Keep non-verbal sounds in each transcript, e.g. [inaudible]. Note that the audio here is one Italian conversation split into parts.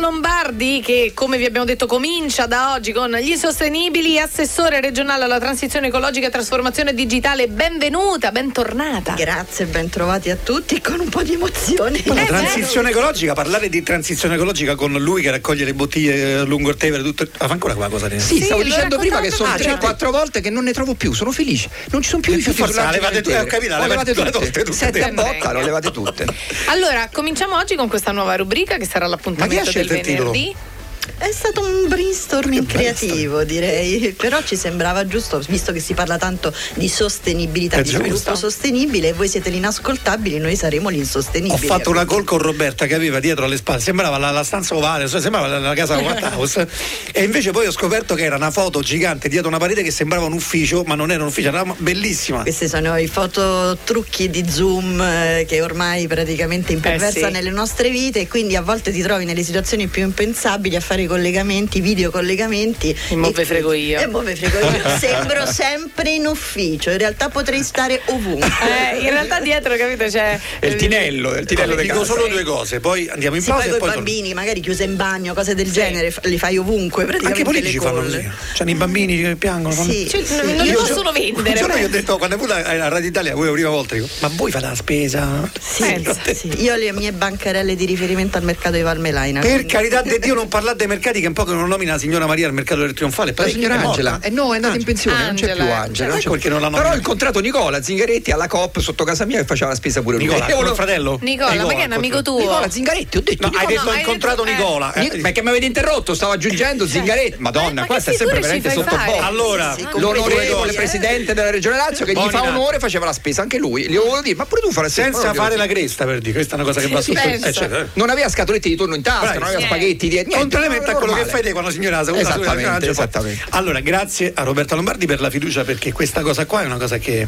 Lombardi che come vi abbiamo detto comincia da oggi con gli sostenibili, assessore regionale alla transizione ecologica e trasformazione digitale. Benvenuta, bentornata. Grazie, ben trovati a tutti con un po' di emozione. La transizione ecologica, parlare di transizione ecologica con lui che raccoglie le bottiglie lungo il Tevere, tutto. Ah, fa ancora quella cosa lì. Sì, Sì, stavo dicendo prima che sono raccontato 3-4 volte che non ne trovo più, sono felice. Non ci sono più i rifiuti forza, sulla levate tutte, ho capito, le levate tutte. tutte, tutte. Sette a le levate tutte. Allora, cominciamo oggi con questa nuova rubrica che sarà l'appuntamento del scelto il titolo? È stato un brainstorming creativo, direi, però ci sembrava giusto, visto che si parla tanto di sostenibilità, È di giusto. sviluppo sostenibile, e voi siete l'inascoltabili, noi saremo Ho l'insostenibile. fatto una call con Roberta che aveva dietro alle spalle, sembrava la, la stanza ovale, cioè sembrava la, la casa White House. [laughs] e invece poi ho scoperto che era una foto gigante dietro una parete che sembrava un ufficio, ma non era un ufficio, era bellissima. Questi sono i fototrucchi di Zoom eh, che ormai praticamente imperversano sì. nelle nostre vite e quindi a volte ti trovi nelle situazioni più impensabili a fare i collegamenti, video collegamenti. E mo ve frego io. E mo ve frego io. Sembro sempre in ufficio, in realtà potrei stare ovunque. Eh, in realtà dietro, capito, c'è È il tinello, il tinello dico casa. solo due cose, poi andiamo in Se pausa poi e con i poi torniamo. bambini, magari chiuse in bagno, cose del genere, fa- li fai ovunque Anche i praticamente. politici le fanno così. Cioè, i bambini che piangono. fanno- Sì. Cioè, non, non li Io- possono vendere. Beh. gli ho detto, quando è venuta a Radio Italia, voi la prima volta, dico, ma voi fate la spesa? Sì, Pensa. [laughs] sì. Io ho le mie bancarelle di riferimento al mercato di Valmelaina. Per quindi- carità di Dio non parlate dei mercati che un po' che non nomina la signora Maria al mercato del trionfale. La Pare signora che è morta. Angela, eh no, è andata in pensione, non c'è Angela. più Angela. non Ecco non Però ho incontrato Nicola Zingaretti alla COP sotto casa mia che faceva la spesa pure lui. Nicola, E tuo uno- fratello? Nicola, ma che è un amico tuo? Nicola Zingaretti, ho detto. No, hai Nicola- detto no, ho hai incontrato detto- eh. Nicola. eh. Ni- Perché mi avete interrotto, stavo aggiungendo Zingaretti. Madonna, ma qua che sta sempre veramente sotto fare? bocca. Allora, L'onorevole eh. presidente della regione Lazio che gli fa onore faceva la spesa anche lui. Gli volevo dire, ma pure tu fai la stessa senza fare la cresta per dire, questa è una cosa che va sotto. Eh, eh. Non aveva scatolette di tonno in tasca, non aveva spaghetti di niente. Contrariamente a quello che fai te quando signora sa Esattamente, esattamente. Allora, grazie a Roberta Lombardi per la fiducia perché questa cosa qua è una cosa che,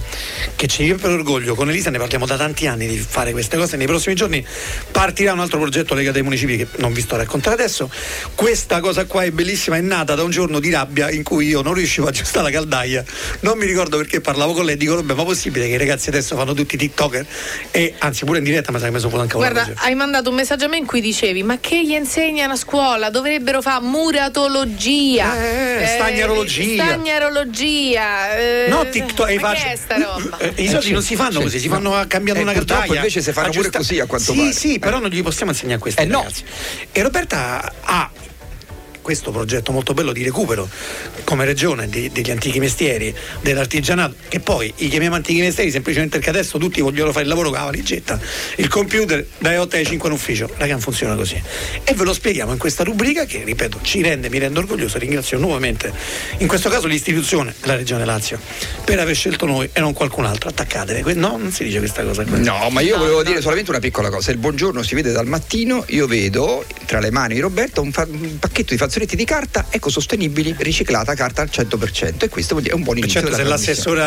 che ci riempie l'orgoglio. Con Elisa ne parliamo da tanti anni di fare queste cose. Nei prossimi giorni partirà un altro progetto legato ai municipi che non vi sto a raccontare adesso. Questa cosa qua è bellissima, è nata da un giorno di rabbia in cui io non riuscivo a aggiustare la caldaia. Non mi ricordo perché parlavo con lei e dico, vabbè, ma possibile che i ragazzi adesso fanno tutti TikToker? E anzi pure in diretta mi sa che mi sono anche Guarda, hai mandato un messaggio a me in cui dicevi: Ma che gli insegnano a scuola? Dovrebbero fare muratologia, Eh, stagnarologia. stagnarologia. eh, No, TikTok è ma che facile. è sta roba? Eh, I soldi sì, non si fanno sì, così, si no. fanno a- cambiando Eh, una caldaia. invece si fanno pure Aggiusta- così, a quanto sì, pare. Sì, Eh. però non gli possiamo insegnare a questi Eh, no. E Roberta ha questo progetto molto bello di recupero come regione di- degli antichi mestieri, dell'artigianato, che poi i chiamiamo antichi mestieri semplicemente perché adesso tutti vogliono fare il lavoro con la valigetta, il computer dalle 8 alle 5 in ufficio, raga non funziona così. E ve lo spieghiamo in questa rubrica che, ripeto, ci rende, mi rendo orgoglioso, ringrazio nuovamente, in questo caso l'istituzione, la regione Lazio, per aver scelto noi e non qualcun altro. Attaccatele, Que- no, non si dice questa cosa qua. No, ma io No, volevo no. dire solamente una piccola cosa. Il buongiorno si vede dal mattino, io vedo tra le mani di Roberta un, fa- un pacchetto di fazzoletti di carta ecosostenibili, riciclata carta al 100%. E questo vuol dire è un buon E inizio. certo, se l'assessora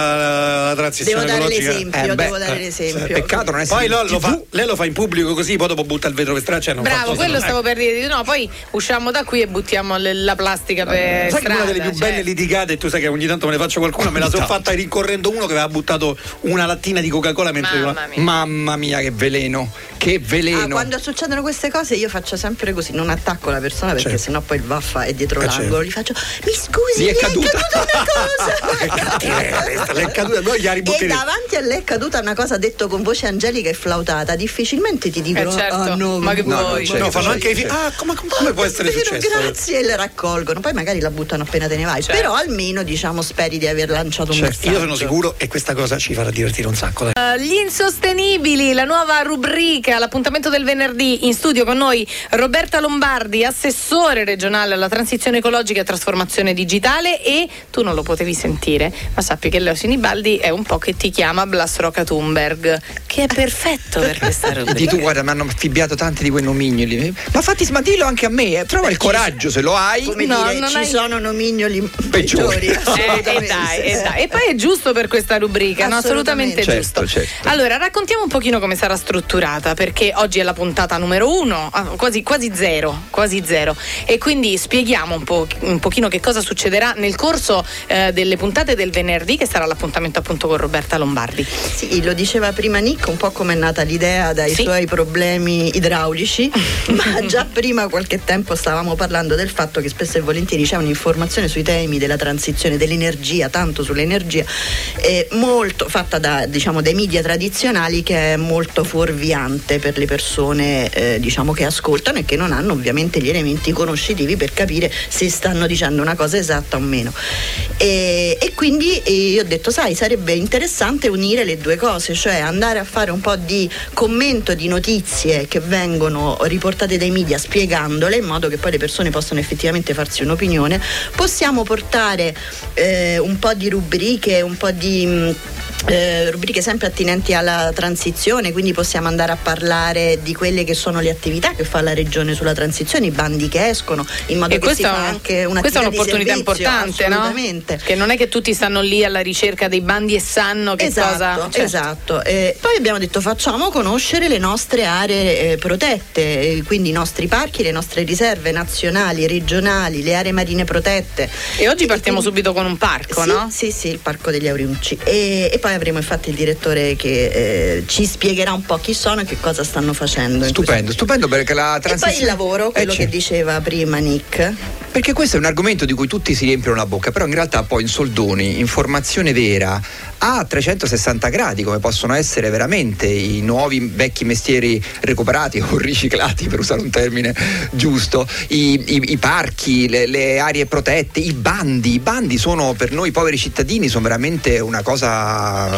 alla transizione Devo dare ecologica- l'esempio, Eh, beh, devo dare eh, l'esempio. Peccato non essere Poi lo, lo fa, lei lo fa in pubblico così, poi dopo butta il vetro per strada. Cioè Bravo, quello stavo per dire. No, poi usciamo da qui e buttiamo le- la plastica per. Sai che una strada, delle più cioè. belle litigate, e tu sai che ogni tanto me ne faccio qualcuna, me la sono No. fatta rincorrendo uno che aveva buttato una lattina di Coca-Cola mentre Mamma mia. Mamma mia, che veleno! Che veleno! Ah, quando succedono queste cose io faccio sempre così, non attacco la persona perché Certo. sennò poi il vaffa è dietro Eh, l'angolo, certo. gli faccio mi scusi, Gli è mi caduta." una cosa. [laughs] Le è caduta, noi gli e davanti a lei è caduta una cosa detto con voce angelica e flautata, difficilmente ti dicono Eh, certo. "Ah, no, Ma che no, vuoi?" no, No, fanno Certo, anche i fi- certo. Ah, come, come può essere Vero, successo? Grazie e le raccolgono, poi magari la buttano appena te ne vai, Certo. però almeno diciamo speri di aver lanciato un Certo, messaggio. io sono sicuro e questa cosa ci farà divertire un sacco. Uh, Gli insostenibili, la nuova rubrica, l'appuntamento del venerdì in studio con noi Roberta Lombardi, assessore regionale alla transizione ecologica e trasformazione digitale e tu non lo potevi sentire, ma sappi che Leo Sinibaldi è un po' che ti chiama Blasroca Thunberg, che è perfetto per questa [laughs] Di rubrica. tu guarda, mi hanno affibbiato tanti di quei nomignoli. Ma fatti smadillo anche a me, eh. trova il coraggio se lo hai. Come No, dire, non ci hai- sono nomignoli Peggiori. Eh, e assolutamente. dai, e dai. E poi è giusto per questa rubrica, no? assolutamente Assolutamente. Certo, giusto. certo. Allora, raccontiamo un pochino come sarà strutturata, perché oggi è la puntata numero uno, ah, quasi quasi zero, quasi zero. E quindi spieghiamo un, po', un pochino che cosa succederà nel corso eh, delle puntate del venerdì, che sarà l'appuntamento appunto con Roberta Lombardi. Sì, lo diceva prima Nick, un po' come è nata l'idea dai sì. suoi problemi idraulici, [laughs] ma già prima qualche tempo stavamo parlando del fatto che spesso e volentieri c'è un'informazione sui temi della transizione dell'energia, tanto sull'energia, eh, molto fatta da, diciamo, dai media tradizionali che è molto fuorviante per le persone eh, diciamo, che ascoltano e che non hanno ovviamente gli elementi conoscitivi per capire se stanno dicendo una cosa esatta o meno. E, e quindi io ho detto, sai, sarebbe interessante unire le due cose, cioè andare a fare un po' di commento di notizie che vengono riportate dai media spiegandole in modo che poi le persone possano effettivamente farsi un'opinione. Possiamo portare eh, un po' di rubriche, un po' di mh, eh, rubriche sempre attinenti alla transizione, quindi possiamo andare a parlare di quelle che sono le attività che fa la regione sulla transizione, i bandi che escono, in modo e che si fa anche una Questa è un'opportunità servizio, importante, no? Che non è che tutti stanno lì alla ricerca dei bandi e sanno che esatto, cosa. Certo. Esatto. Eh, poi abbiamo detto facciamo conoscere le nostre aree eh, protette, quindi i nostri parchi, le nostre riserve nazionali, regionali, le aree marine protette. E oggi partiamo e subito con un parco, sì, no? Sì, sì, il parco degli Auriunci. E, e poi avremo infatti il direttore che eh, ci spiegherà un po' chi sono e che cosa stanno facendo. Stupendo, stupendo perché la transizione... E poi il lavoro, quello eh, che diceva prima Nick. Perché questo è un argomento di cui tutti si riempiono la bocca, però in realtà poi in soldoni, informazione vera, a 360 gradi, come possono essere veramente i nuovi vecchi mestieri recuperati o riciclati, per usare un termine giusto, i, i, i parchi, le, le, aree protette, i bandi. I bandi sono per noi poveri cittadini sono veramente una cosa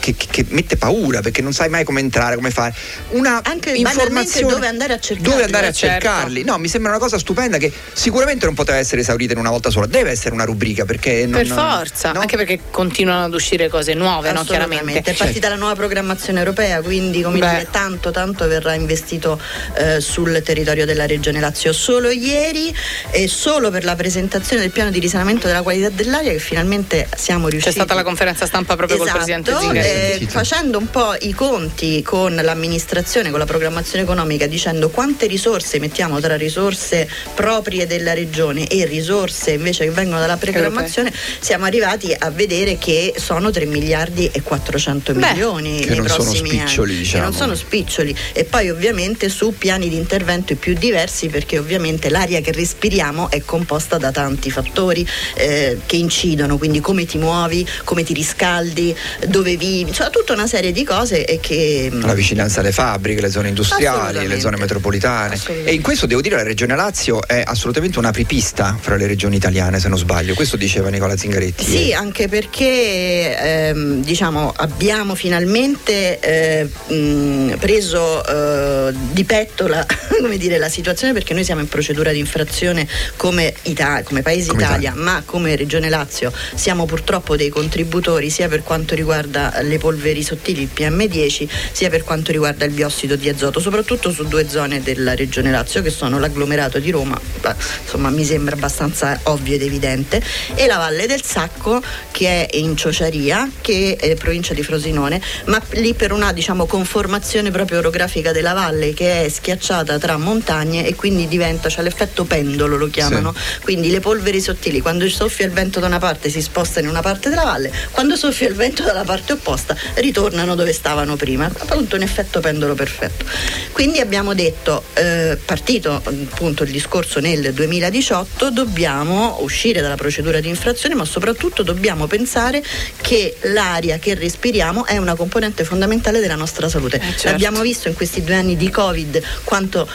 che, che mette paura perché non sai mai come entrare, come fare. Una Anche informazione dove andare a cercarli. Dove andare a certo. cercarli. No, mi sembra una cosa stupenda che sicuramente non poteva essere esaurita in una volta sola, deve essere una rubrica perché non, Per forza, no? anche perché continuano ad uscire cose nuove, no? Chiaramente. È partita la nuova programmazione europea, quindi come Beh. dire, tanto tanto verrà investito eh, sul territorio della Regione Lazio. Solo ieri e solo per la presentazione del piano di risanamento della qualità dell'aria che finalmente siamo riusciti. C'è stata la conferenza stampa proprio esatto, col presidente Zingaretti. Eh, facendo un po' i conti con l'amministrazione, con la programmazione economica, dicendo quante risorse mettiamo tra risorse proprie della regione e risorse invece che vengono dalla programmazione, siamo arrivati a vedere che sono 3 miliardi e 400 Beh, milioni che nei non prossimi sono spiccioli, anni. Diciamo. Che non sono spiccioli. E poi ovviamente su piani di intervento più diversi perché ovviamente l'aria che respiriamo è composta da tanti fattori eh, che incidono, quindi come ti muovi, come ti riscaldi, dove vivi, cioè tutta una serie di cose e che... La vicinanza alle fabbriche, le zone industriali, le zone metropolitane. E in questo devo dire la Regione Lazio è assolutamente un'apripista fra le regioni italiane, se non sbaglio. Questo diceva Nicola Zingaretti. Sì, anche perché ehm, diciamo, abbiamo finalmente eh, mh, preso eh, di petto la, [laughs] dire, la, situazione perché noi siamo in procedura di infrazione come, Ita- come Paese come Italia, Italia, ma come Regione Lazio siamo purtroppo dei contributori sia per quanto riguarda le polveri sottili, il PM10, sia per quanto riguarda il biossido di azoto, soprattutto su due zone della Regione Lazio che sono l'agglomerato di Roma, insomma mi sembra abbastanza ovvio ed evidente, e la Valle del Sacco che è in Ciociaria, che è provincia di Frosinone, ma lì per una diciamo, conformazione proprio orografica della valle che è schiacciata tra montagne e quindi diventa, cioè l'effetto pendolo lo chiamano, sì. quindi le polveri sottili quando soffia il vento da una parte si spostano in una parte della valle, quando soffia il vento dalla parte opposta ritornano dove stavano prima, appunto un effetto pendolo perfetto. Quindi abbiamo detto, eh, partito appunto il discorso nel 2018, dobbiamo uscire dalla procedura di infrazione, ma soprattutto dobbiamo pensare che l'aria che respiriamo è una componente fondamentale della nostra salute. Eh, certo. L'abbiamo visto in questi due anni di Covid quanto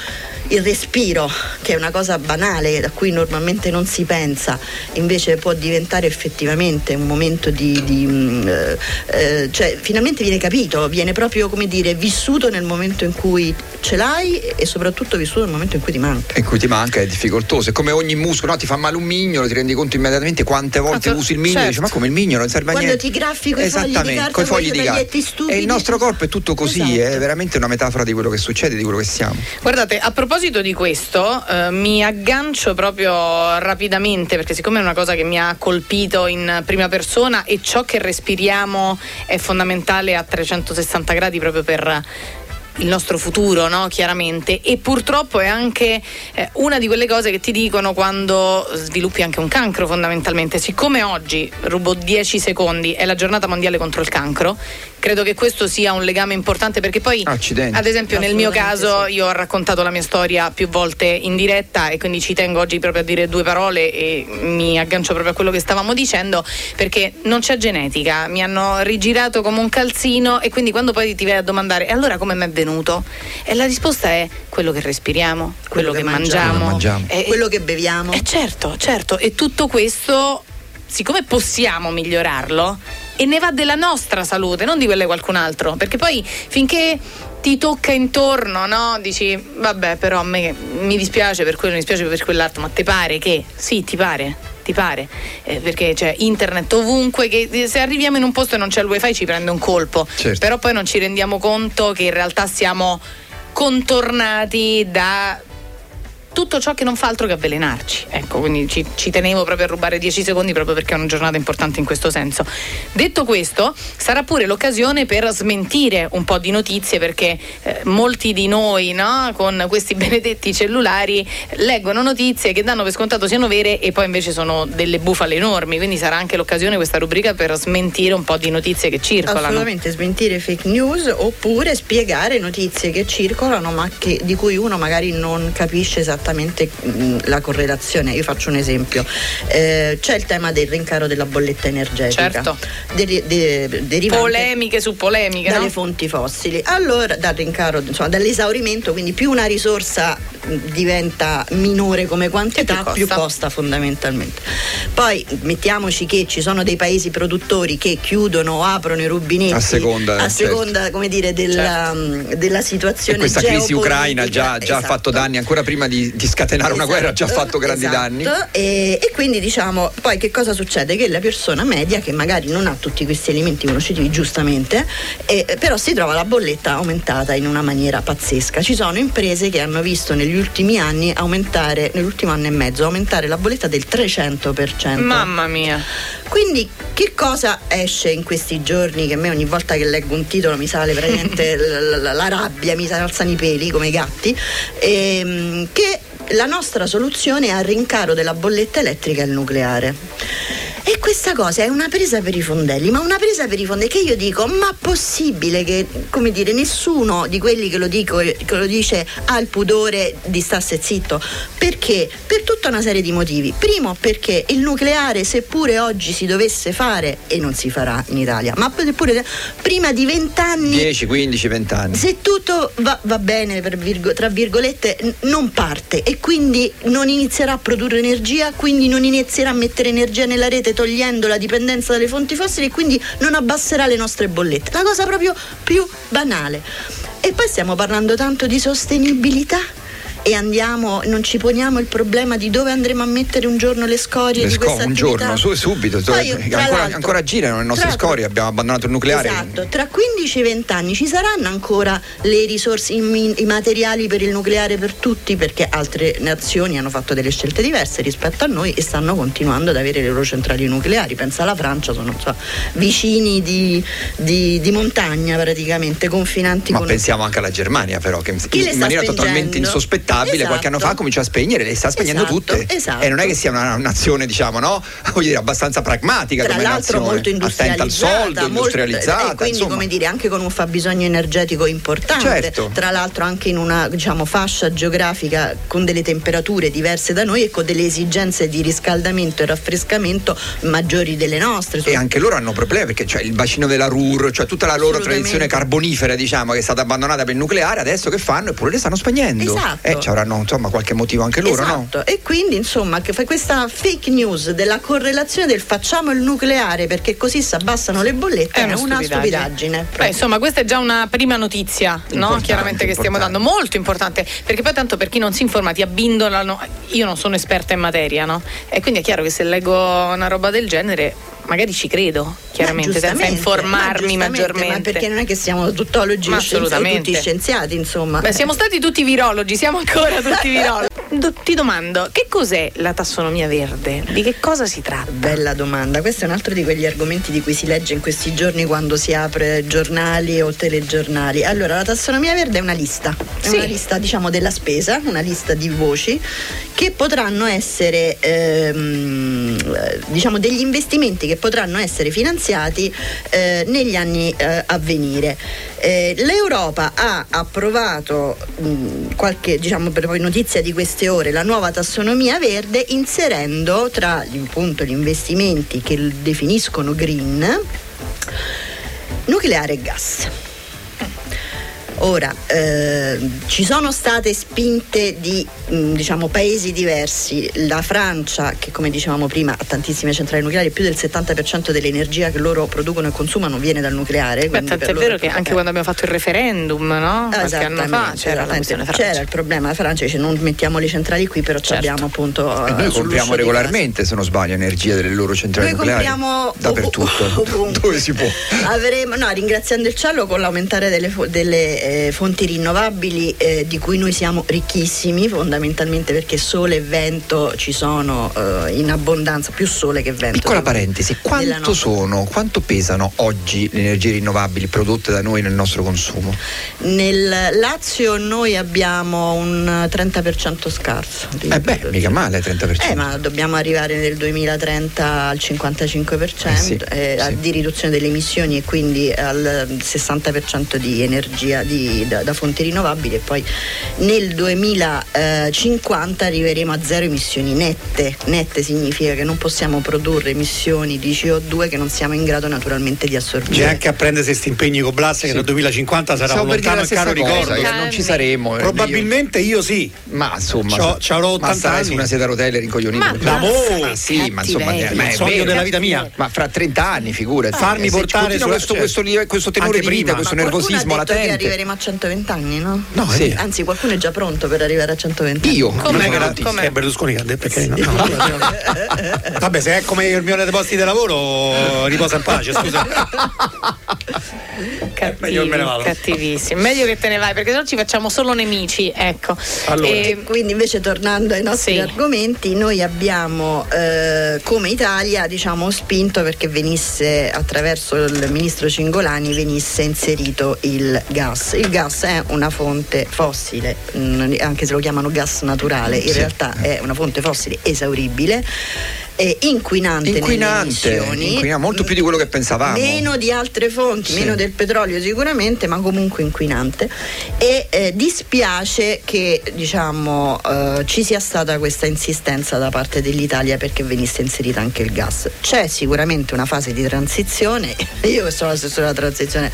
il respiro, che è una cosa banale a cui normalmente non si pensa, invece può diventare effettivamente un momento di... di mm, eh, eh, cioè finalmente viene capito, viene proprio come dire vissuto nel momento in cui ce l'hai e soprattutto vissuto nel momento in cui ti manca. In cui ti manca è difficoltoso, è come ogni muscolo, no? ti fa male un mignolo, ti rendi conto immediatamente quante volte ah, usi il mignolo certo. e dici ma come il mignolo non serve a niente. Quando ti graffi con i fogli di carta, fogli di carta. E il nostro corpo è tutto così, esatto. è veramente una metafora di quello che succede, di quello che siamo. Guardate, a proposito proposito di questo, eh, mi aggancio proprio rapidamente perché siccome è una cosa che mi ha colpito in prima persona e ciò che respiriamo è fondamentale a 360 gradi proprio per il nostro futuro, no? chiaramente, e purtroppo è anche eh, una di quelle cose che ti dicono quando sviluppi anche un cancro fondamentalmente. Siccome oggi, rubo 10 secondi, è la giornata mondiale contro il cancro, credo che questo sia un legame importante perché poi, Accidenti. ad esempio nel mio caso, sì. io ho raccontato la mia storia più volte in diretta e quindi ci tengo oggi proprio a dire due parole e mi aggancio proprio a quello che stavamo dicendo perché non c'è genetica, mi hanno rigirato come un calzino e quindi quando poi ti vai a domandare e allora come mi è venuto? E la risposta è quello che respiriamo, quello, Quello che che, mangiamo. mangiamo. E- quello che beviamo. eh certo, certo, e tutto questo, siccome possiamo migliorarlo, e ne va della nostra salute, non di quella di qualcun altro, perché poi finché ti tocca intorno, no? Dici, vabbè, però a me mi dispiace per quello, mi dispiace per quell'altro, ma ti pare che? Sì, ti pare. Ti pare? Eh, perché c'è internet ovunque, che se arriviamo in un posto e non c'è il wifi ci prende un colpo, Certo. però poi non ci rendiamo conto che in realtà siamo contornati da tutto ciò che non fa altro che avvelenarci. Ecco, quindi ci, ci tenevo proprio a rubare 10 secondi proprio perché è una giornata importante in questo senso. Detto questo, sarà pure l'occasione per smentire un po' di notizie perché eh, molti di noi, no, con questi [laughs] benedetti cellulari, leggono notizie che danno per scontato siano vere e poi invece sono delle bufale enormi. Quindi sarà anche l'occasione questa rubrica per smentire un po' di notizie che circolano. Assolutamente smentire fake news oppure spiegare notizie che circolano ma che- di cui uno magari non capisce esattamente mh, la correlazione. Io faccio un esempio. Eh, c'è il tema del rincaro della bolletta energetica. Certo. De- derivante Polemiche su polemiche, dalle no? fonti fossili. Allora, dal rincaro, insomma, dall'esaurimento, quindi più una risorsa mh, diventa minore come quantità, più più costa. costa. fondamentalmente. Poi mettiamoci che ci sono dei paesi produttori che chiudono o aprono i rubinetti A seconda, a certo. seconda, come dire, della, mh, della E situazione questa crisi ucraina già, già ha Esatto. fatto danni ancora prima di, di scatenare una guerra, ha già Esatto, fatto grandi esatto. danni. E, e quindi diciamo, poi che cosa succede? Che la persona media, che magari non ha tutti questi elementi conoscitivi giustamente, eh, però si trova la bolletta aumentata in una maniera pazzesca. Ci sono imprese che hanno visto negli ultimi anni aumentare, nell'ultimo anno e mezzo, aumentare la bolletta del 300%. Mamma mia. Quindi che cosa esce in questi giorni che a me ogni volta che leggo un titolo mi sale veramente [laughs] la, la- la rabbia, mi alzano i peli come i gatti, ehm, che la nostra soluzione al rincaro della bolletta elettrica è il nucleare. E questa cosa è una presa per i fondelli, ma una presa per i fondelli che io dico, ma possibile che, come dire, nessuno di quelli che lo, dico, che lo dice ha il pudore di starsi zitto? Perché? Per tutta una serie di motivi. Primo perché il nucleare, seppure oggi si dovesse fare, e non si farà in Italia, ma seppure prima di vent'anni 10, 15, 20 anni. se tutto va, va bene, virgo- tra virgolette, n- non parte e quindi non inizierà a produrre energia, quindi non inizierà a mettere energia nella rete togliendo la dipendenza dalle fonti fossili e quindi non abbasserà le nostre bollette. La cosa proprio più banale. E poi stiamo parlando tanto di sostenibilità. E andiamo, non ci poniamo il problema di dove andremo a mettere un giorno le scorie Le di sco- un giorno, su- subito, Poi, dove- tra ancora, ancora girano le nostre scorie, abbiamo abbandonato il nucleare. Esatto, tra 15 e 20 anni ci saranno ancora le risorse, i, i materiali per il nucleare per tutti perché altre nazioni hanno fatto delle scelte diverse rispetto a noi e stanno continuando ad avere le loro centrali nucleari. Pensa alla Francia, sono so, vicini di, di- di montagna praticamente, confinanti Ma con pensiamo anche alla Germania, però, che in sta maniera spengendo? totalmente insospettabile qualche anno fa Esatto. cominciò a spegnere, le sta spegnendo Esatto, tutte. esatto. E non è che sia una nazione, diciamo, no? Voglio dire, abbastanza pragmatica tra come l'altro nazione. molto Attenta al soldo, molto- industrializzata. e quindi insomma. come dire anche con un fabbisogno energetico importante, Certo. tra l'altro anche in una diciamo, fascia geografica con delle temperature diverse da noi e con delle esigenze di riscaldamento e raffrescamento maggiori delle nostre. E anche loro hanno problemi perché c'è il bacino della Ruhr, cioè tutta la loro tradizione carbonifera, diciamo, che è stata abbandonata per il nucleare, adesso che fanno? Eppure le stanno spegnendo. Esatto. E ci avranno insomma qualche motivo anche loro, no? esatto. E quindi insomma che fa questa fake news della correlazione del facciamo il nucleare perché così si abbassano le bollette è, una stupidaggine. Beh, insomma, questa è già una prima notizia, no? Importante, Chiaramente che stiamo importante. dando, molto importante, perché poi tanto per chi non si informa ti abbindolano. Io non sono esperta in materia, no? E quindi è chiaro che se leggo una roba del genere magari ci credo, chiaramente, senza informarmi ma maggiormente. Ma perché non è che siamo tuttologi tutti scienziati, insomma. Beh, siamo stati tutti virologi, siamo ancora tutti [laughs] virologi. Do- ti domando, che cos'è la tassonomia verde? Di che cosa si tratta? Bella domanda, questo è un altro di quegli argomenti di cui si legge in questi giorni quando si apre giornali o telegiornali. Allora, la tassonomia verde è una lista, è Sì. una lista diciamo della spesa, una lista di voci che potranno essere ehm, eh, diciamo degli investimenti che potranno essere finanziati eh, negli anni eh, a venire. Eh, L'Europa ha approvato mh, qualche diciamo per poi notizia di queste ore la nuova tassonomia verde inserendo tra appunto, gli investimenti che definiscono green nucleare e gas. Ora, eh, ci sono state spinte di mh, diciamo, paesi diversi, la Francia che come dicevamo prima ha tantissime centrali nucleari, più del 70% dell'energia che loro producono e consumano viene dal nucleare. Beh, quindi tanto per è loro vero che anche eh, quando abbiamo fatto il referendum, no? Qualche anno fa c'era. C'era il problema, la Francia dice non mettiamo le centrali qui, però ci Certo. abbiamo appunto... E noi compriamo regolarmente, se non sbaglio, energia delle loro centrali Noi nucleari. compriamo dappertutto, ov- ovunque. dove si può. Avremo, no, ringraziando il cielo con l'aumentare delle, delle, eh, fonti rinnovabili eh, di cui noi siamo ricchissimi fondamentalmente perché sole e vento ci sono eh, in abbondanza, più sole che vento. Piccola parentesi, quanto sono, quanto pesano oggi le energie rinnovabili prodotte da noi nel nostro consumo? Nel Lazio noi abbiamo un 30% scarso. Eh beh, mica male 30%. Eh, ma dobbiamo arrivare nel 2030 al 55% Eh sì, eh, sì. di riduzione delle emissioni e quindi al 60% di energia di- da, da fonti rinnovabili e poi nel 2050 arriveremo a zero emissioni nette. Nette significa che non possiamo produrre emissioni di CO2 che non siamo in grado naturalmente di assorbire. C'è anche a prendersi questi impegni con Blas che Sì. nel 2050 sarà Stavo un lontano la caro cosa, ricordo. che non ci saremo. eh, Probabilmente io sì. io- ma insomma, C'ho- ma 80 sarai su anni. una sedia a rotelle rincoglionito. L'amore! Ma sì, ma insomma, è Il sogno vero. della vita mia. Ma fra 30 anni, figurati. Farmi Eh, portare sulla- questo, cioè, questo, questo tenore anche di vita, questo Ma qualcuno nervosismo ha detto che latente. Arriveremo a 120 anni, no? No, Sì. vedi. Anzi, qualcuno è già pronto per arrivare a 120 anni. Io, Come non è che è Berlusconi che ha detto perché no, no, [laughs] no. Vabbè, se è come il mio dei posti di lavoro, riposa in pace, scusa. [laughs] Cattivi, meglio che me ne vado. Meglio che te ne vai, perché sennò ci facciamo solo nemici. Ecco. Allora. E- Quindi invece tornando ai nostri Sì. argomenti, noi abbiamo eh, come Italia diciamo, spinto perché venisse attraverso il ministro Cingolani venisse inserito il gas. Il gas è una fonte fossile, mm, anche se lo chiamano gas naturale, in Sì. realtà è una fonte fossile esauribile. È inquinante, Inquinante, inquina molto più di quello che pensavamo. meno di altre fonti, Sì. meno del petrolio sicuramente, ma comunque inquinante. E eh, dispiace che diciamo, eh, ci sia stata questa insistenza da parte dell'Italia perché venisse inserita anche il gas. C'è sicuramente una fase di transizione, [laughs] io che sono l'assessore della transizione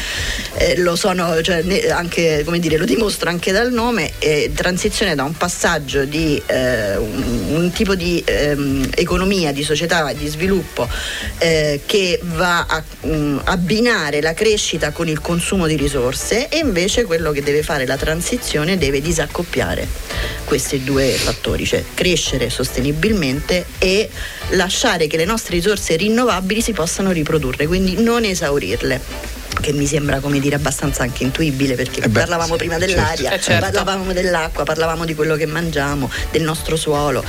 eh, lo sono, cioè, anche, come dire, lo dimostro anche dal nome, eh, transizione da un passaggio di eh, un, un tipo di ehm, economia, di società, di sviluppo eh, che va a mm, abbinare la crescita con il consumo di risorse e invece quello che deve fare la transizione deve disaccoppiare questi due fattori, cioè crescere sostenibilmente e lasciare che le nostre risorse rinnovabili si possano riprodurre, quindi non esaurirle che mi sembra come dire abbastanza anche intuibile perché Eh beh, parlavamo sì, prima certo. dell'aria, Eh, certo. parlavamo dell'acqua, parlavamo di quello che mangiamo, del nostro suolo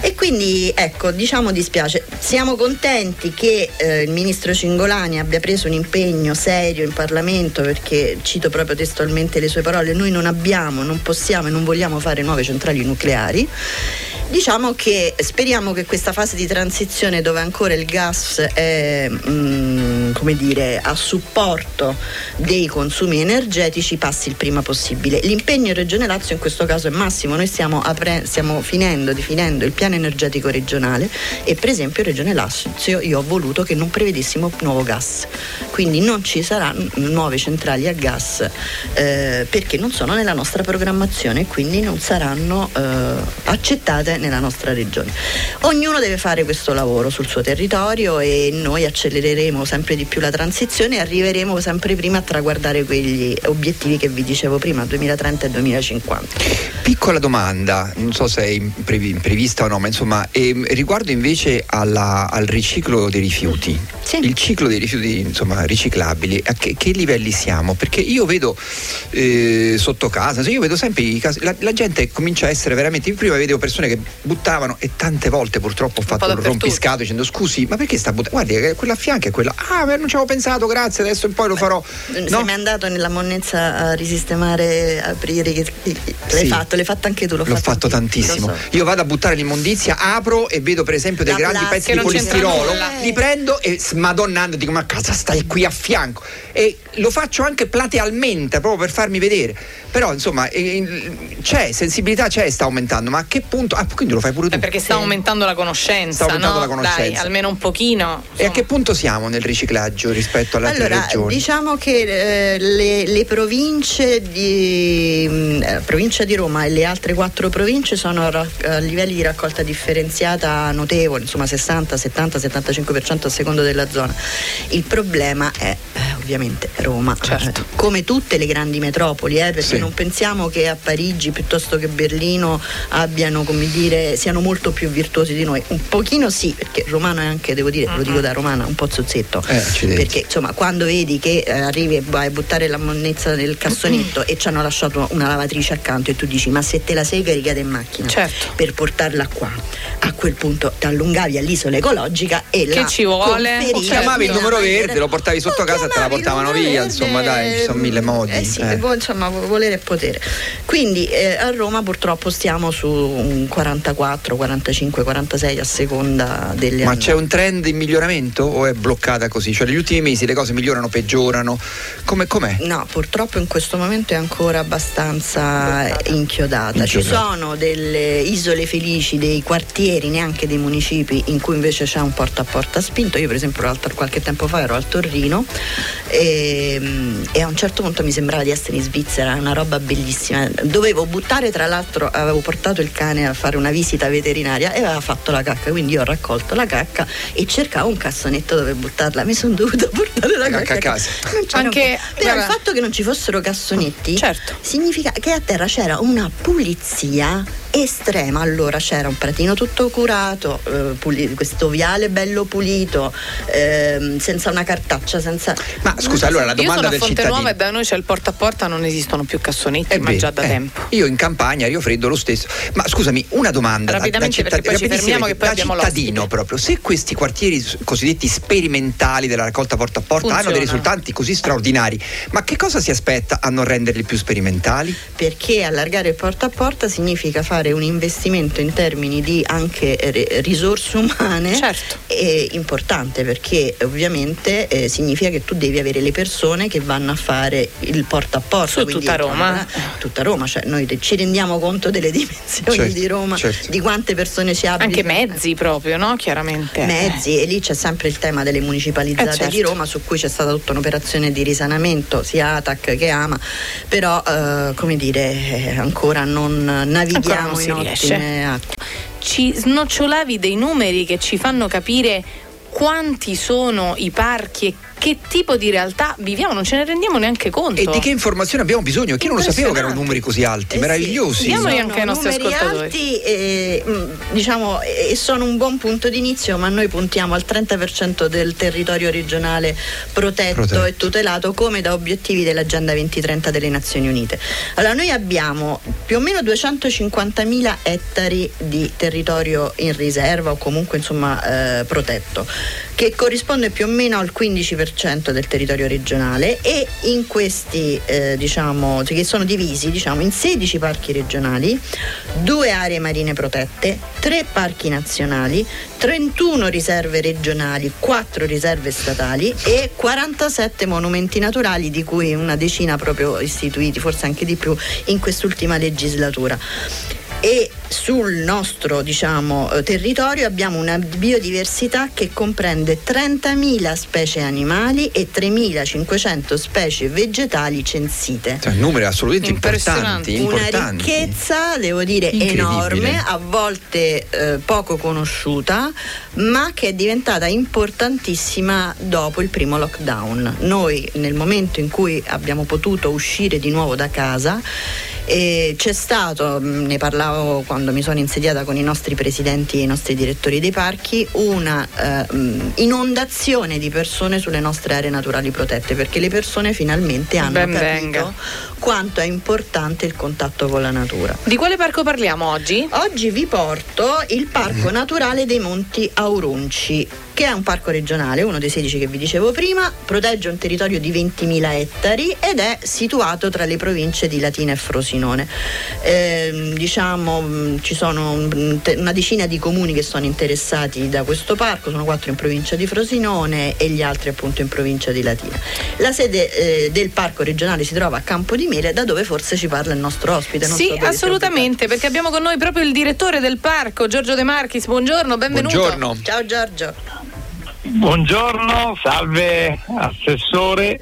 e quindi ecco diciamo dispiace, siamo contenti che eh, il ministro Cingolani abbia preso un impegno serio in Parlamento perché cito proprio testualmente le sue parole, noi non abbiamo, non possiamo e non vogliamo fare nuove centrali nucleari. Diciamo che speriamo che questa fase di transizione dove ancora il gas è mm, come dire, a supporto dei consumi energetici passi il prima possibile. L'impegno in Regione Lazio in questo caso è massimo, noi stiamo, apre- stiamo finendo, definendo il piano energetico regionale e per esempio in Regione Lazio io ho voluto che non prevedessimo nuovo gas, quindi non ci saranno nuove centrali a gas eh, perché non sono nella nostra programmazione e quindi non saranno eh, accettate nella nostra regione. Ognuno deve fare questo lavoro sul suo territorio e noi accelereremo sempre di più la transizione e arriveremo sempre prima a traguardare quegli obiettivi che vi dicevo prima, 2030 e 2050. Piccola domanda, non so se è in previ- prevista o no, ma insomma, ehm, riguardo invece alla- al riciclo dei rifiuti. Sì. il ciclo dei rifiuti insomma, riciclabili, a che, che livelli siamo? Perché io vedo eh, sotto casa, io vedo sempre i casi, la, la gente comincia a essere veramente, prima vedevo persone che buttavano e tante volte purtroppo ho fatto un rompiscato dicendo scusi ma perché sta buttando? Guardi che quella a fianco è quella, ah non ci avevo pensato, grazie, adesso poi lo farò. Sei No? mai andato nella monnezza a risistemare, a aprire? L'hai Sì. fatto, l'hai fatto anche tu, l'ho, L'ho fatto anch'io, tantissimo. so. Io vado a buttare l'immondizia, apro e vedo per esempio dei La grandi plastica, pezzi di polistirolo, li prendo e smadonnando dico ma cosa stai qui a fianco? E lo faccio anche platealmente proprio per farmi vedere. Però insomma eh, c'è, sensibilità c'è, sta aumentando, ma a che punto? Ah, quindi lo fai pure tu. Eh, perché sta Sì. aumentando la conoscenza, Sta aumentando no? la conoscenza. Dai, almeno un pochino. E a insomma. che punto siamo nel riciclaggio rispetto alle altre Allora, regioni? diciamo che eh, le, le province di mh, eh, provincia di Roma e le altre quattro province sono a, ra- a livelli di raccolta differenziata notevoli, insomma 60, 70, 75% a secondo della zona. Il problema è eh, ovviamente Roma, Certo. Eh, come tutte le grandi metropoli, eh, perché Sì. non pensiamo che a Parigi piuttosto che Berlino abbiano, come dire, siano molto più virtuosi di noi. Un pochino sì, perché Romano è anche, devo dire, lo dico da romana, un po' zozzetto. Eh, perché insomma quando vedi che eh, arrivi e vai a buttare la monnezza nel cassonetto e ci hanno lasciato una lavatrice accanto e tu dici ma se te la sei caricata in macchina Certo. per portarla qua a quel punto ti allungavi all'isola ecologica e Che la ci vuole? O chiamavi il numero verde, lo portavi sotto O casa e te la portavano via, verde, insomma, dai, ci sono mille modi, eh sì, eh. insomma volere e potere quindi eh, a Roma purtroppo stiamo su un 44 45 46 a seconda delle Ma anni. c'è un trend in miglioramento o è bloccata così? Cioè negli ultimi mesi le cose migliorano, peggiorano? Come, com'è? No, purtroppo in questo momento è ancora abbastanza inchiodata. Ci Inchiodata. sono delle isole felici, dei quartieri, neanche dei municipi, in cui invece c'è un porta a porta spinto. Io per esempio qualche tempo fa ero al Torrino e, e a un certo punto mi sembrava di essere in Svizzera, una roba bellissima. Dovevo buttare, tra l'altro avevo portato il cane a fare una visita veterinaria e aveva fatto la cacca, quindi io ho raccolto la cacca e cercavo un cassonetto dove buttarla. Mi sono dovuta portare la La cacca cacca a casa. Non c'era Anche- un- Però guarda- il fatto che non ci fossero cassonetti Certo. significa che a terra c'era una pou liti ya. Estrema. Allora c'era un pratino tutto curato, eh, puli- questo viale bello pulito, ehm, senza una cartaccia, senza. Ma scusa, allora la Io domanda sono a del Fonte cittadino. Nuova e da noi c'è il porta a porta, non esistono più cassonetti, È ma vero, già da eh, tempo. Io in campagna, Rio Freddo lo stesso. Ma scusami, una domanda da- Rapidamente, da, perché poi ci fermiamo che poi da abbiamo cittadino l'ospite. proprio. Se questi quartieri cosiddetti sperimentali della raccolta porta a porta hanno dei risultati così straordinari, ma che cosa si aspetta a non renderli più sperimentali? Perché allargare il porta a porta significa fare un investimento in termini di anche eh, risorse umane Certo. è importante perché ovviamente eh, significa che tu devi avere le persone che vanno a fare il porta a porta Su tutta Roma. eh, tutta Roma cioè noi ci rendiamo conto delle dimensioni Certo, di Roma certo. di quante persone ci abitano Anche mezzi proprio, no? Chiaramente. mezzi e lì c'è sempre il tema delle municipalizzate Eh, certo. di Roma su cui c'è stata tutta un'operazione di risanamento sia ATAC che AMA però eh, come dire ancora non navighiamo non si riesce. ottime acque Ci snocciolavi dei numeri che ci fanno capire quanti sono i parchi e che tipo di realtà viviamo, non ce ne rendiamo neanche conto. E di che informazioni abbiamo bisogno? Perché io non lo sapevo che erano numeri così alti, Eh sì, meravigliosi. Diamoli sono anche ai nostri numeri ascoltatori. alti e, mm, diciamo, e sono un buon punto d'inizio, ma noi puntiamo al 30% del territorio regionale protetto, Protetto. e tutelato come da obiettivi dell'Agenda 2030 delle Nazioni Unite. Allora noi abbiamo più o meno 250.000 ettari di territorio in riserva o comunque insomma eh, protetto che corrisponde più o meno al 15% del territorio regionale e in questi eh, diciamo che sono divisi diciamo in 16 parchi regionali, due aree marine protette, tre parchi nazionali, 31 riserve regionali, 4 riserve statali e 47 monumenti naturali di cui una decina proprio istituiti, forse anche di più in quest'ultima legislatura e sul nostro diciamo, eh, territorio abbiamo una biodiversità che comprende 30.000 specie animali e 3.500 specie vegetali censite. Cioè, numeri assolutamente Impressionante. importanti. Una importanti. ricchezza, devo dire, enorme, a volte eh, poco conosciuta, ma che è diventata importantissima dopo il primo lockdown. Noi nel momento in cui abbiamo potuto uscire di nuovo da casa, eh, c'è stato, mh, ne parlavo quando mi sono insediata con i nostri presidenti e i nostri direttori dei parchi, una eh, inondazione di persone sulle nostre aree naturali protette, perché le persone finalmente hanno ben capito venga. quanto è importante il contatto con la natura. Di quale parco parliamo oggi? Oggi vi porto il Parco Naturale dei Monti Aurunci che è un parco regionale, uno dei 16 che vi dicevo prima, protegge un territorio di 20.000 ettari ed è situato tra le province di Latina e Frosinone. Eh, diciamo mm, ci sono una decina di comuni che sono interessati da questo parco, sono quattro in provincia di Frosinone e gli altri appunto in provincia di Latina. La sede eh, del parco regionale si trova a Campodimele, da dove forse ci parla il nostro ospite. sì, so assolutamente, perché abbiamo con noi proprio il direttore del parco, Giorgio De Marchis. Buongiorno, benvenuto. Buongiorno. Ciao Giorgio. Buongiorno, salve Assessore,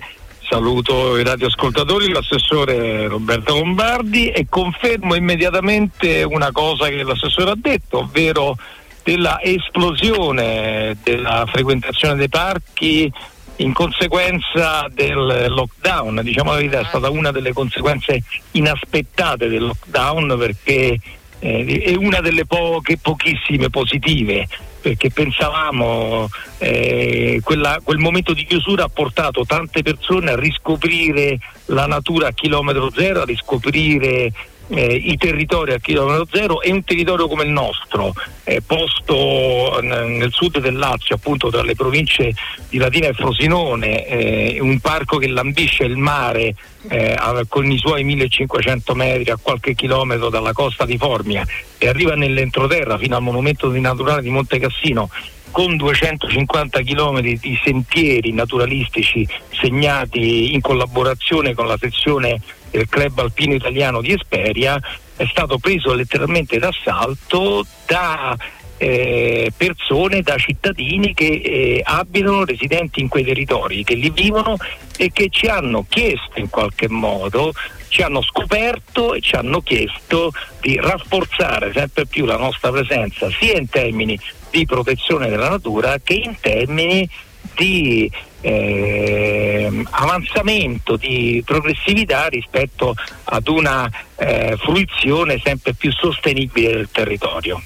saluto i radioascoltatori, l'assessore Roberto Lombardi e confermo immediatamente una cosa che l'assessore ha detto, ovvero della esplosione della frequentazione dei parchi in conseguenza del lockdown, diciamo la verità è stata una delle conseguenze inaspettate del lockdown perché eh, è una delle poche, pochissime positive perché pensavamo eh, quella, quel momento di chiusura ha portato tante persone a riscoprire la natura a chilometro zero, a riscoprire eh, i territori a chilometro zero e un territorio come il nostro, eh, posto n- nel sud del Lazio, appunto tra le province di Latina e Frosinone, eh, un parco che lambisce il mare eh, con i suoi 1500 metri a qualche chilometro dalla costa di Formia e arriva nell'entroterra fino al monumento naturale di Monte Cassino con 250 km di sentieri naturalistici segnati in collaborazione con la sezione del club alpino italiano di Esperia, è stato preso letteralmente d'assalto da eh, persone, da cittadini che eh, abitano, residenti in quei territori, che li vivono e che ci hanno chiesto in qualche modo, ci hanno scoperto e ci hanno chiesto di rafforzare sempre più la nostra presenza sia in termini di protezione della natura che in termini di eh, avanzamento, di progressività rispetto ad una eh, fruizione sempre più sostenibile del territorio.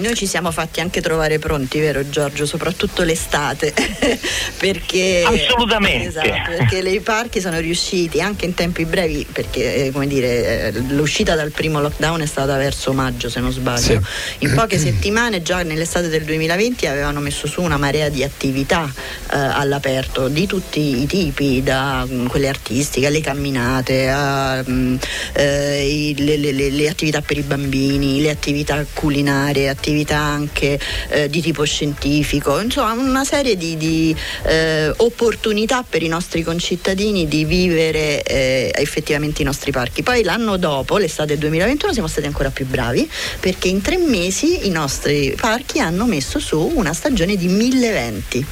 Noi ci siamo fatti anche trovare pronti, vero Giorgio? Soprattutto l'estate. [laughs] perché, Assolutamente. Esatto, perché i parchi sono riusciti anche in tempi brevi, perché eh, come dire, eh, l'uscita dal primo lockdown è stata verso maggio, se non sbaglio. Sì. In poche settimane, già nell'estate del 2020, avevano messo su una marea di attività eh, all'aperto di tutti i tipi, da mh, mm, quelle artistiche alle camminate, a, mh, mm, eh, i, le, le, le, attività per i bambini, le attività culinarie, attività attività anche eh, di tipo scientifico, insomma una serie di, di eh, opportunità per i nostri concittadini di vivere eh, effettivamente i nostri parchi. Poi l'anno dopo, l'estate 2021, siamo stati ancora più bravi perché in tre mesi i nostri parchi hanno messo su una stagione di mille eventi.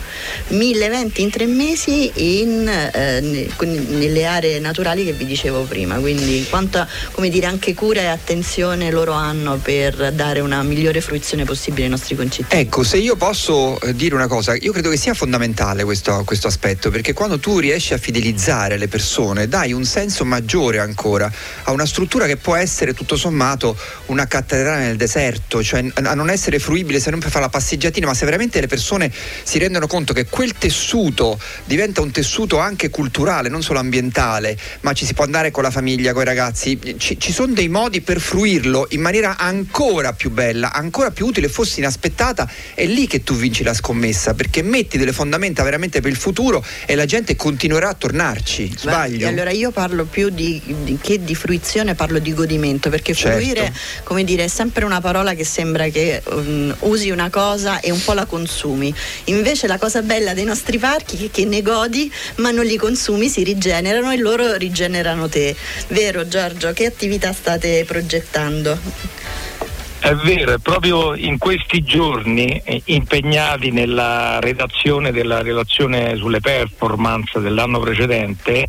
Mille eventi in tre mesi in, eh, nelle aree naturali che vi dicevo prima, quindi quanta come dire, anche cura e attenzione loro hanno per dare una migliore fruizione fruizione possibile ai nostri concittadini. Ecco, se io posso eh, dire una cosa, io credo che sia fondamentale questo, questo aspetto, perché quando tu riesci a fidelizzare le persone, dai un senso maggiore ancora a una struttura che può essere tutto sommato una cattedrale nel deserto, cioè a non essere fruibile se non per fare la passeggiatina, ma se veramente le persone si rendono conto che quel tessuto diventa un tessuto anche culturale, non solo ambientale, ma ci si può andare con la famiglia, con i ragazzi, ci, ci sono dei modi per fruirlo in maniera ancora più bella, ancora ancora più utile, fosse inaspettata, è lì che tu vinci la scommessa, perché metti delle fondamenta veramente per il futuro e la gente continuerà a tornarci. Sbaglio? Beh, allora io parlo più di, di, che di fruizione, parlo di godimento, perché certo. fruire, come dire, è sempre una parola che sembra che um, usi una cosa e un po' la consumi. Invece la cosa bella dei nostri parchi è che ne godi, ma non li consumi, si rigenerano e loro rigenerano te. Vero Giorgio? Che attività state progettando? È vero, è proprio in questi giorni eh, impegnati nella redazione della relazione sulle performance dell'anno precedente,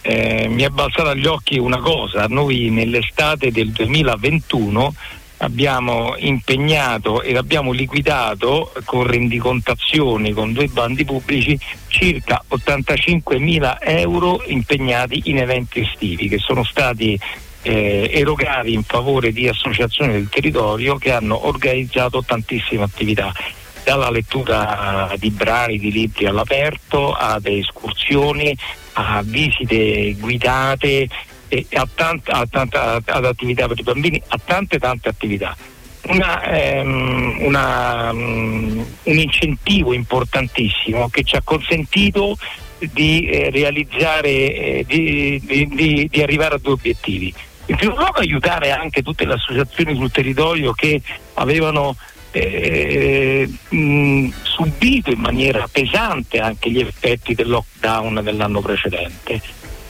eh, mi è balzata agli occhi una cosa, noi nell'estate del 2021 abbiamo impegnato ed abbiamo liquidato con rendicontazioni, con due bandi pubblici, circa 85 mila euro impegnati in eventi estivi che sono stati eh, erogati in favore di associazioni del territorio che hanno organizzato tantissime attività dalla lettura di brani, di libri all'aperto, ad escursioni, a visite guidate, a tante, a tanta, ad attività per i bambini, a tante tante attività. Una, ehm, una, um, un incentivo importantissimo che ci ha consentito di eh, realizzare, eh, di, di, di, arrivare a due obiettivi. In primo luogo aiutare anche tutte le associazioni sul territorio che avevano eh, mh, subito in maniera pesante anche gli effetti del lockdown dell'anno precedente.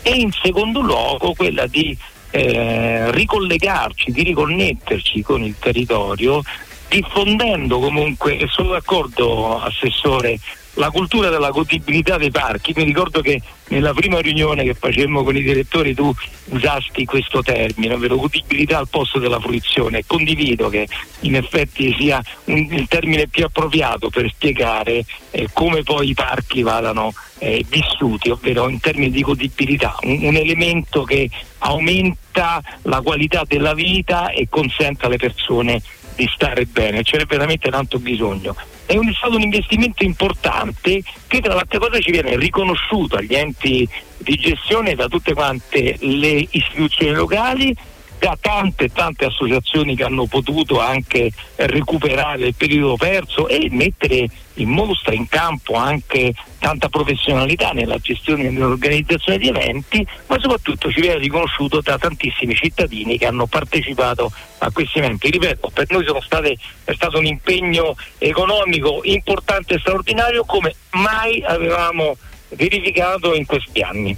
E in secondo luogo quella di eh, ricollegarci, di riconnetterci con il territorio diffondendo comunque, e sono d'accordo Assessore, la cultura della godibilità dei parchi. Mi ricordo che nella prima riunione che facemmo con i direttori tu usasti questo termine, ovvero godibilità al posto della fruizione. Condivido che in effetti sia un, il termine più appropriato per spiegare eh, come poi i parchi vadano eh, vissuti, ovvero in termini di godibilità, un, un elemento che aumenta la qualità della vita e consente alle persone di stare bene, ce n'è veramente tanto bisogno. È, un, stato un investimento importante che tra l'altra cosa ci viene riconosciuto agli enti di gestione da tutte quante le istituzioni locali da tante tante associazioni che hanno potuto anche recuperare il periodo perso e mettere in mostra, in campo anche tanta professionalità nella gestione e nell'organizzazione di eventi, ma soprattutto ci viene riconosciuto da tantissimi cittadini che hanno partecipato a questi eventi. Ripeto, per noi state, è stato un impegno economico importante e straordinario come mai avevamo verificato in questi anni.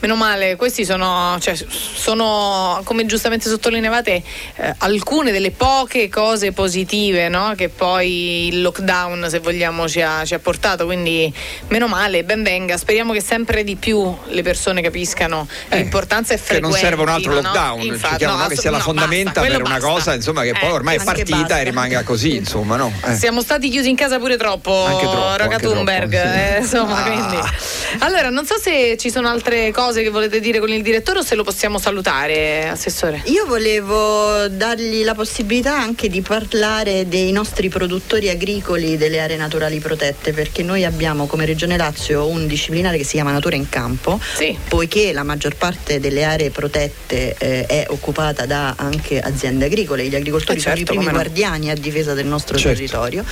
Meno male, questi sono, cioè, sono come giustamente sottolineavate, eh, alcune delle poche cose positive no? che poi il lockdown, se vogliamo, ci ha, ci ha, portato. Quindi meno male, ben venga. Speriamo che sempre di più le persone capiscano eh, l'importanza e frequenti. Che non serve un altro lockdown, no? Infatti, cerchiamo no, che sia la fondamenta basta, per una basta. cosa insomma, che poi eh, ormai è partita basta. e rimanga così. Insomma, no? Eh. Siamo stati chiusi in casa pure troppo, anche troppo Roca Thunberg. Sì. Eh, insomma, ah. Allora, non so se ci sono altre cose cose che volete dire con il direttore o se lo possiamo salutare, Assessore? Io volevo dargli la possibilità anche di parlare dei nostri produttori agricoli delle aree naturali protette, perché noi abbiamo come Regione Lazio un disciplinare che si chiama Natura in Campo, sì. poiché la maggior parte delle aree protette eh, è occupata da anche aziende agricole, gli agricoltori eh certo, sono i certo, primi guardiani a difesa del nostro certo. territorio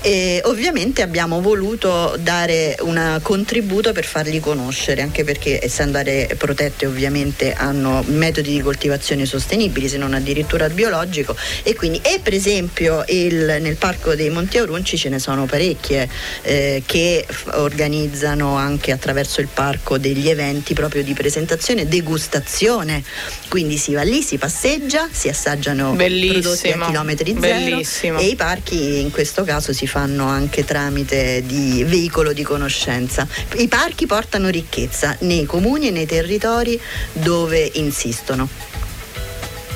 e ovviamente abbiamo voluto dare un contributo per farli conoscere, anche perché essendo aree protette ovviamente hanno metodi di coltivazione sostenibili, se non addirittura biologico e quindi e per esempio il, nel parco dei Monti Aurunci ce ne sono parecchie eh, che organizzano anche attraverso il parco degli eventi proprio di presentazione e degustazione, quindi si va lì, si passeggia, si assaggiano Bellissimo. prodotti a chilometri zero Bellissimo. e i parchi in questo caso si fanno anche tramite di veicolo di conoscenza. I parchi portano ricchezza nei comuni e nei territori dove insistono.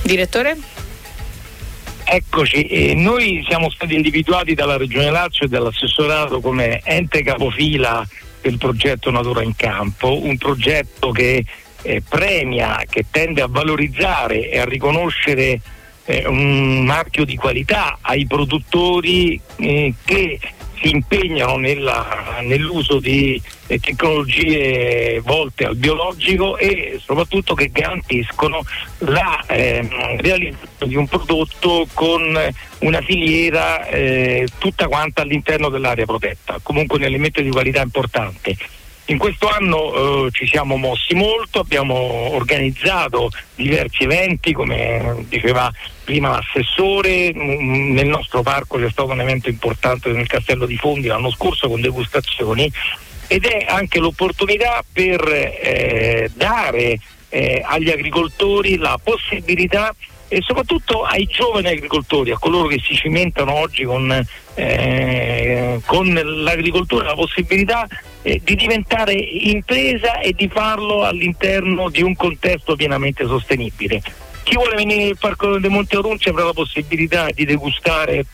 Direttore? Eccoci, eh, noi siamo stati individuati dalla Regione Lazio e dall'assessorato come ente capofila del progetto Natura in Campo, un progetto che eh, premia, che tende a valorizzare e a riconoscere eh, un marchio di qualità ai produttori eh, che si impegnano nella, nell'uso di eh, tecnologie volte al biologico e soprattutto che garantiscono la eh, realizzazione di un prodotto con una filiera eh, tutta quanta all'interno dell'area protetta, comunque un elemento di qualità importante. In questo anno eh, ci siamo mossi molto, abbiamo organizzato diversi eventi, come diceva prima l'assessore, mm, nel nostro parco c'è stato un evento importante nel Castello di Fondi l'anno scorso con degustazioni ed è anche l'opportunità per eh, dare eh, agli agricoltori la possibilità e soprattutto ai giovani agricoltori, a coloro che si cimentano oggi con, eh, con l'agricoltura, la possibilità eh, di diventare impresa e di farlo all'interno di un contesto pienamente sostenibile. Chi vuole venire nel Parco dei Monte Orunci avrà la possibilità di degustare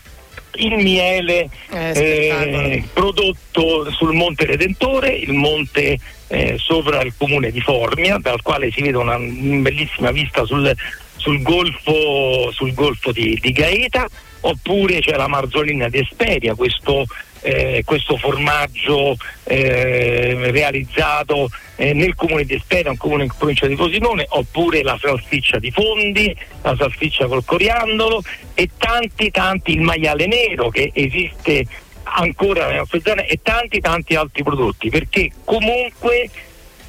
il miele Eh, eh, prodotto sul Monte Redentore, il monte eh, sopra il comune di Formia, dal quale si vede una bellissima vista sul, sul golfo, sul golfo di, di Gaeta, oppure c'è la Marzolina di Esperia, questo, eh, questo formaggio eh, realizzato eh, nel comune di Esperia, un comune in provincia di Frosinone, oppure la salsiccia di Fondi, la salsiccia col coriandolo e tanti tanti il maiale nero che esiste ancora nelle nostre zone e tanti tanti altri prodotti perché comunque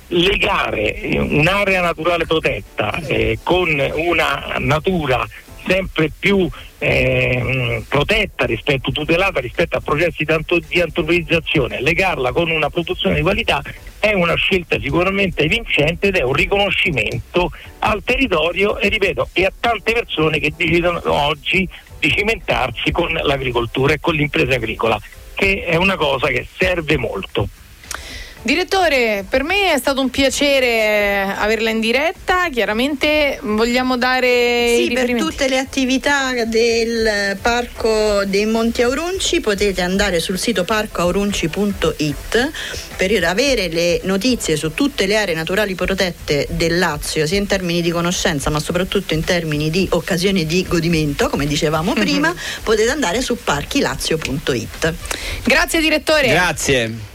legare un'area naturale protetta eh, con una natura sempre più eh, protetta rispetto, tutelata rispetto a processi di antropizzazione, legarla con una produzione di qualità è una scelta sicuramente vincente ed è un riconoscimento al territorio e ripeto e a tante persone che decidono oggi di cimentarsi con l'agricoltura e con l'impresa agricola che è una cosa che serve molto. Direttore, per me è stato un piacere eh, averla in diretta. Chiaramente vogliamo dare Sì, per tutte le attività del Parco dei Monti Aurunci potete andare sul sito parcoaurunci.it per avere le notizie su tutte le aree naturali protette del Lazio, sia in termini di conoscenza ma soprattutto in termini di occasioni di godimento, come dicevamo prima, [laughs] potete andare su parchilazio.it. Grazie direttore. Grazie.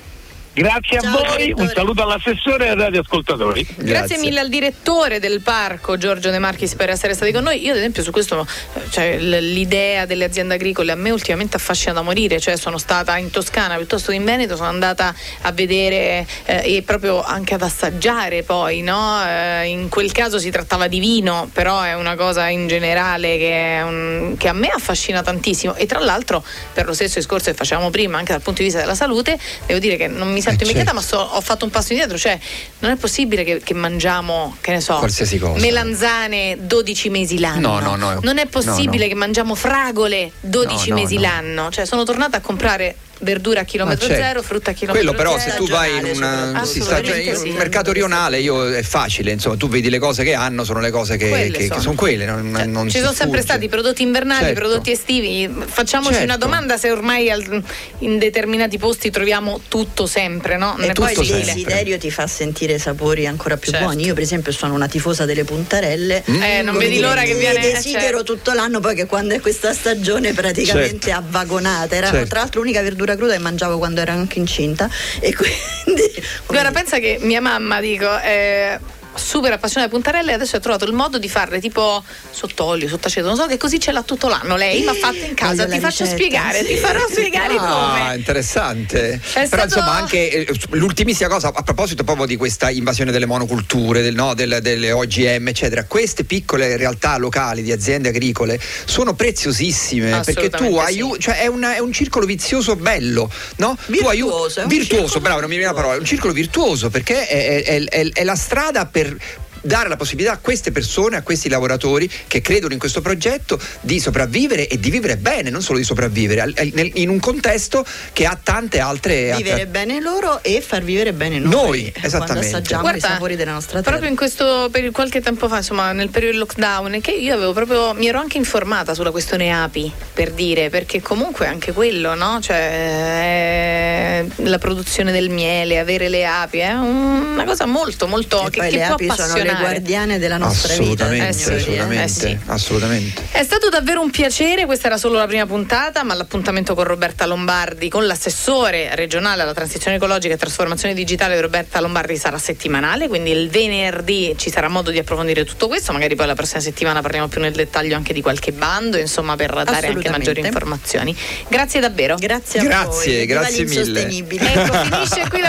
Grazie Ciao, a voi, direttore. un saluto all'assessore e ai radioascoltatori. Grazie mille al direttore del parco Giorgio De Marchis per essere stati con noi. Io ad esempio su questo, cioè, l'idea delle aziende agricole a me ultimamente affascina da morire, cioè sono stata in Toscana piuttosto che in Veneto, sono andata a vedere eh, e proprio anche ad assaggiare poi, no? Eh, in quel caso si trattava di vino, però è una cosa in generale che, è un- che a me affascina tantissimo e tra l'altro per lo stesso discorso che facevamo prima anche dal punto di vista della salute, devo dire che non mi sento Eh, certo. ma so- ho fatto un passo indietro, cioè non è possibile che, che mangiamo, che ne so, Qualsiasi cosa. melanzane 12 mesi l'anno. No, no, no. Non è possibile No, no. che mangiamo fragole 12 No, mesi no. l'anno. Cioè sono tornata a comprare verdura a chilometro certo. zero, frutta a chilometro Quello però zero. se tu vai in una, si sta- cioè, in sì. un mercato rionale io, è facile, insomma, tu vedi le cose che hanno, sono le cose che, Quelle che- che sono. sono quelle. Non, Cioè, non ci sono sempre stati prodotti invernali, Certo. prodotti estivi. Facciamoci Certo. una domanda se ormai al- in determinati posti troviamo tutto sempre, no? E poi il desiderio ti fa sentire sapori ancora più Certo. buoni. Io, per esempio, sono una tifosa delle puntarelle. Eh, non vedi l'ora che viene desidero certo. tutto l'anno, poi che quando è questa stagione praticamente Certo. avvagonata. Era Certo. tra l'altro l'unica verdura cruda che mangiavo quando ero anche incinta. E [laughs] quindi. Guarda, pensa che mia mamma, dico, è super appassionata di puntarelle e adesso ha trovato il modo di farle tipo sott'olio, sott'aceto, non so che così ce l'ha tutto l'anno. Lei mi ha fatto in casa, Voglio ti faccio ricetta, spiegare, sì. ti farò spiegare Ah, come. interessante. È Però stato- insomma anche eh, l'ultimissima cosa a proposito proprio di questa invasione delle monoculture, del, no, del- delle OGM, eccetera. Queste piccole realtà locali di aziende agricole sono preziosissime perché tu aiuti, sì. cioè è, una- è un circolo vizioso bello, no? Tu aiu- Virtuoso, è un virtuoso, bravo, non mi viene la parola, è un circolo virtuoso perché è, è- è- è la strada per per, dare la possibilità a queste persone, a questi lavoratori che credono in questo progetto di sopravvivere e di vivere bene, non solo di sopravvivere, in un contesto che ha tante altre Vivere attra- bene loro e far vivere bene noi. Noi, eh, esattamente. assaggiamo Guarda, i sapori della nostra terra. Proprio in questo per qualche tempo fa, insomma, nel periodo del lockdown, che io avevo proprio mi ero anche informata sulla questione api, per dire, perché comunque anche quello, no? Cioè eh, la produzione del miele, avere le api, è una cosa molto molto E che, che le può api sono le appassionare. guardiane della nostra vita. assolutamente, Eh sì, signori, eh. assolutamente, eh sì. assolutamente. È stato davvero un piacere, questa era solo la prima puntata, ma l'appuntamento con Roberta Lombardi, con l'assessore regionale alla transizione ecologica e trasformazione digitale Roberta Lombardi sarà settimanale, quindi il venerdì ci sarà modo di approfondire tutto questo, magari poi la prossima settimana parliamo più nel dettaglio anche di qualche bando, insomma per dare anche maggiori informazioni. Grazie davvero. Grazie a Grazie, voi. Viva grazie mille. l'insostenibile. Ecco, finisce qui la prima [laughs]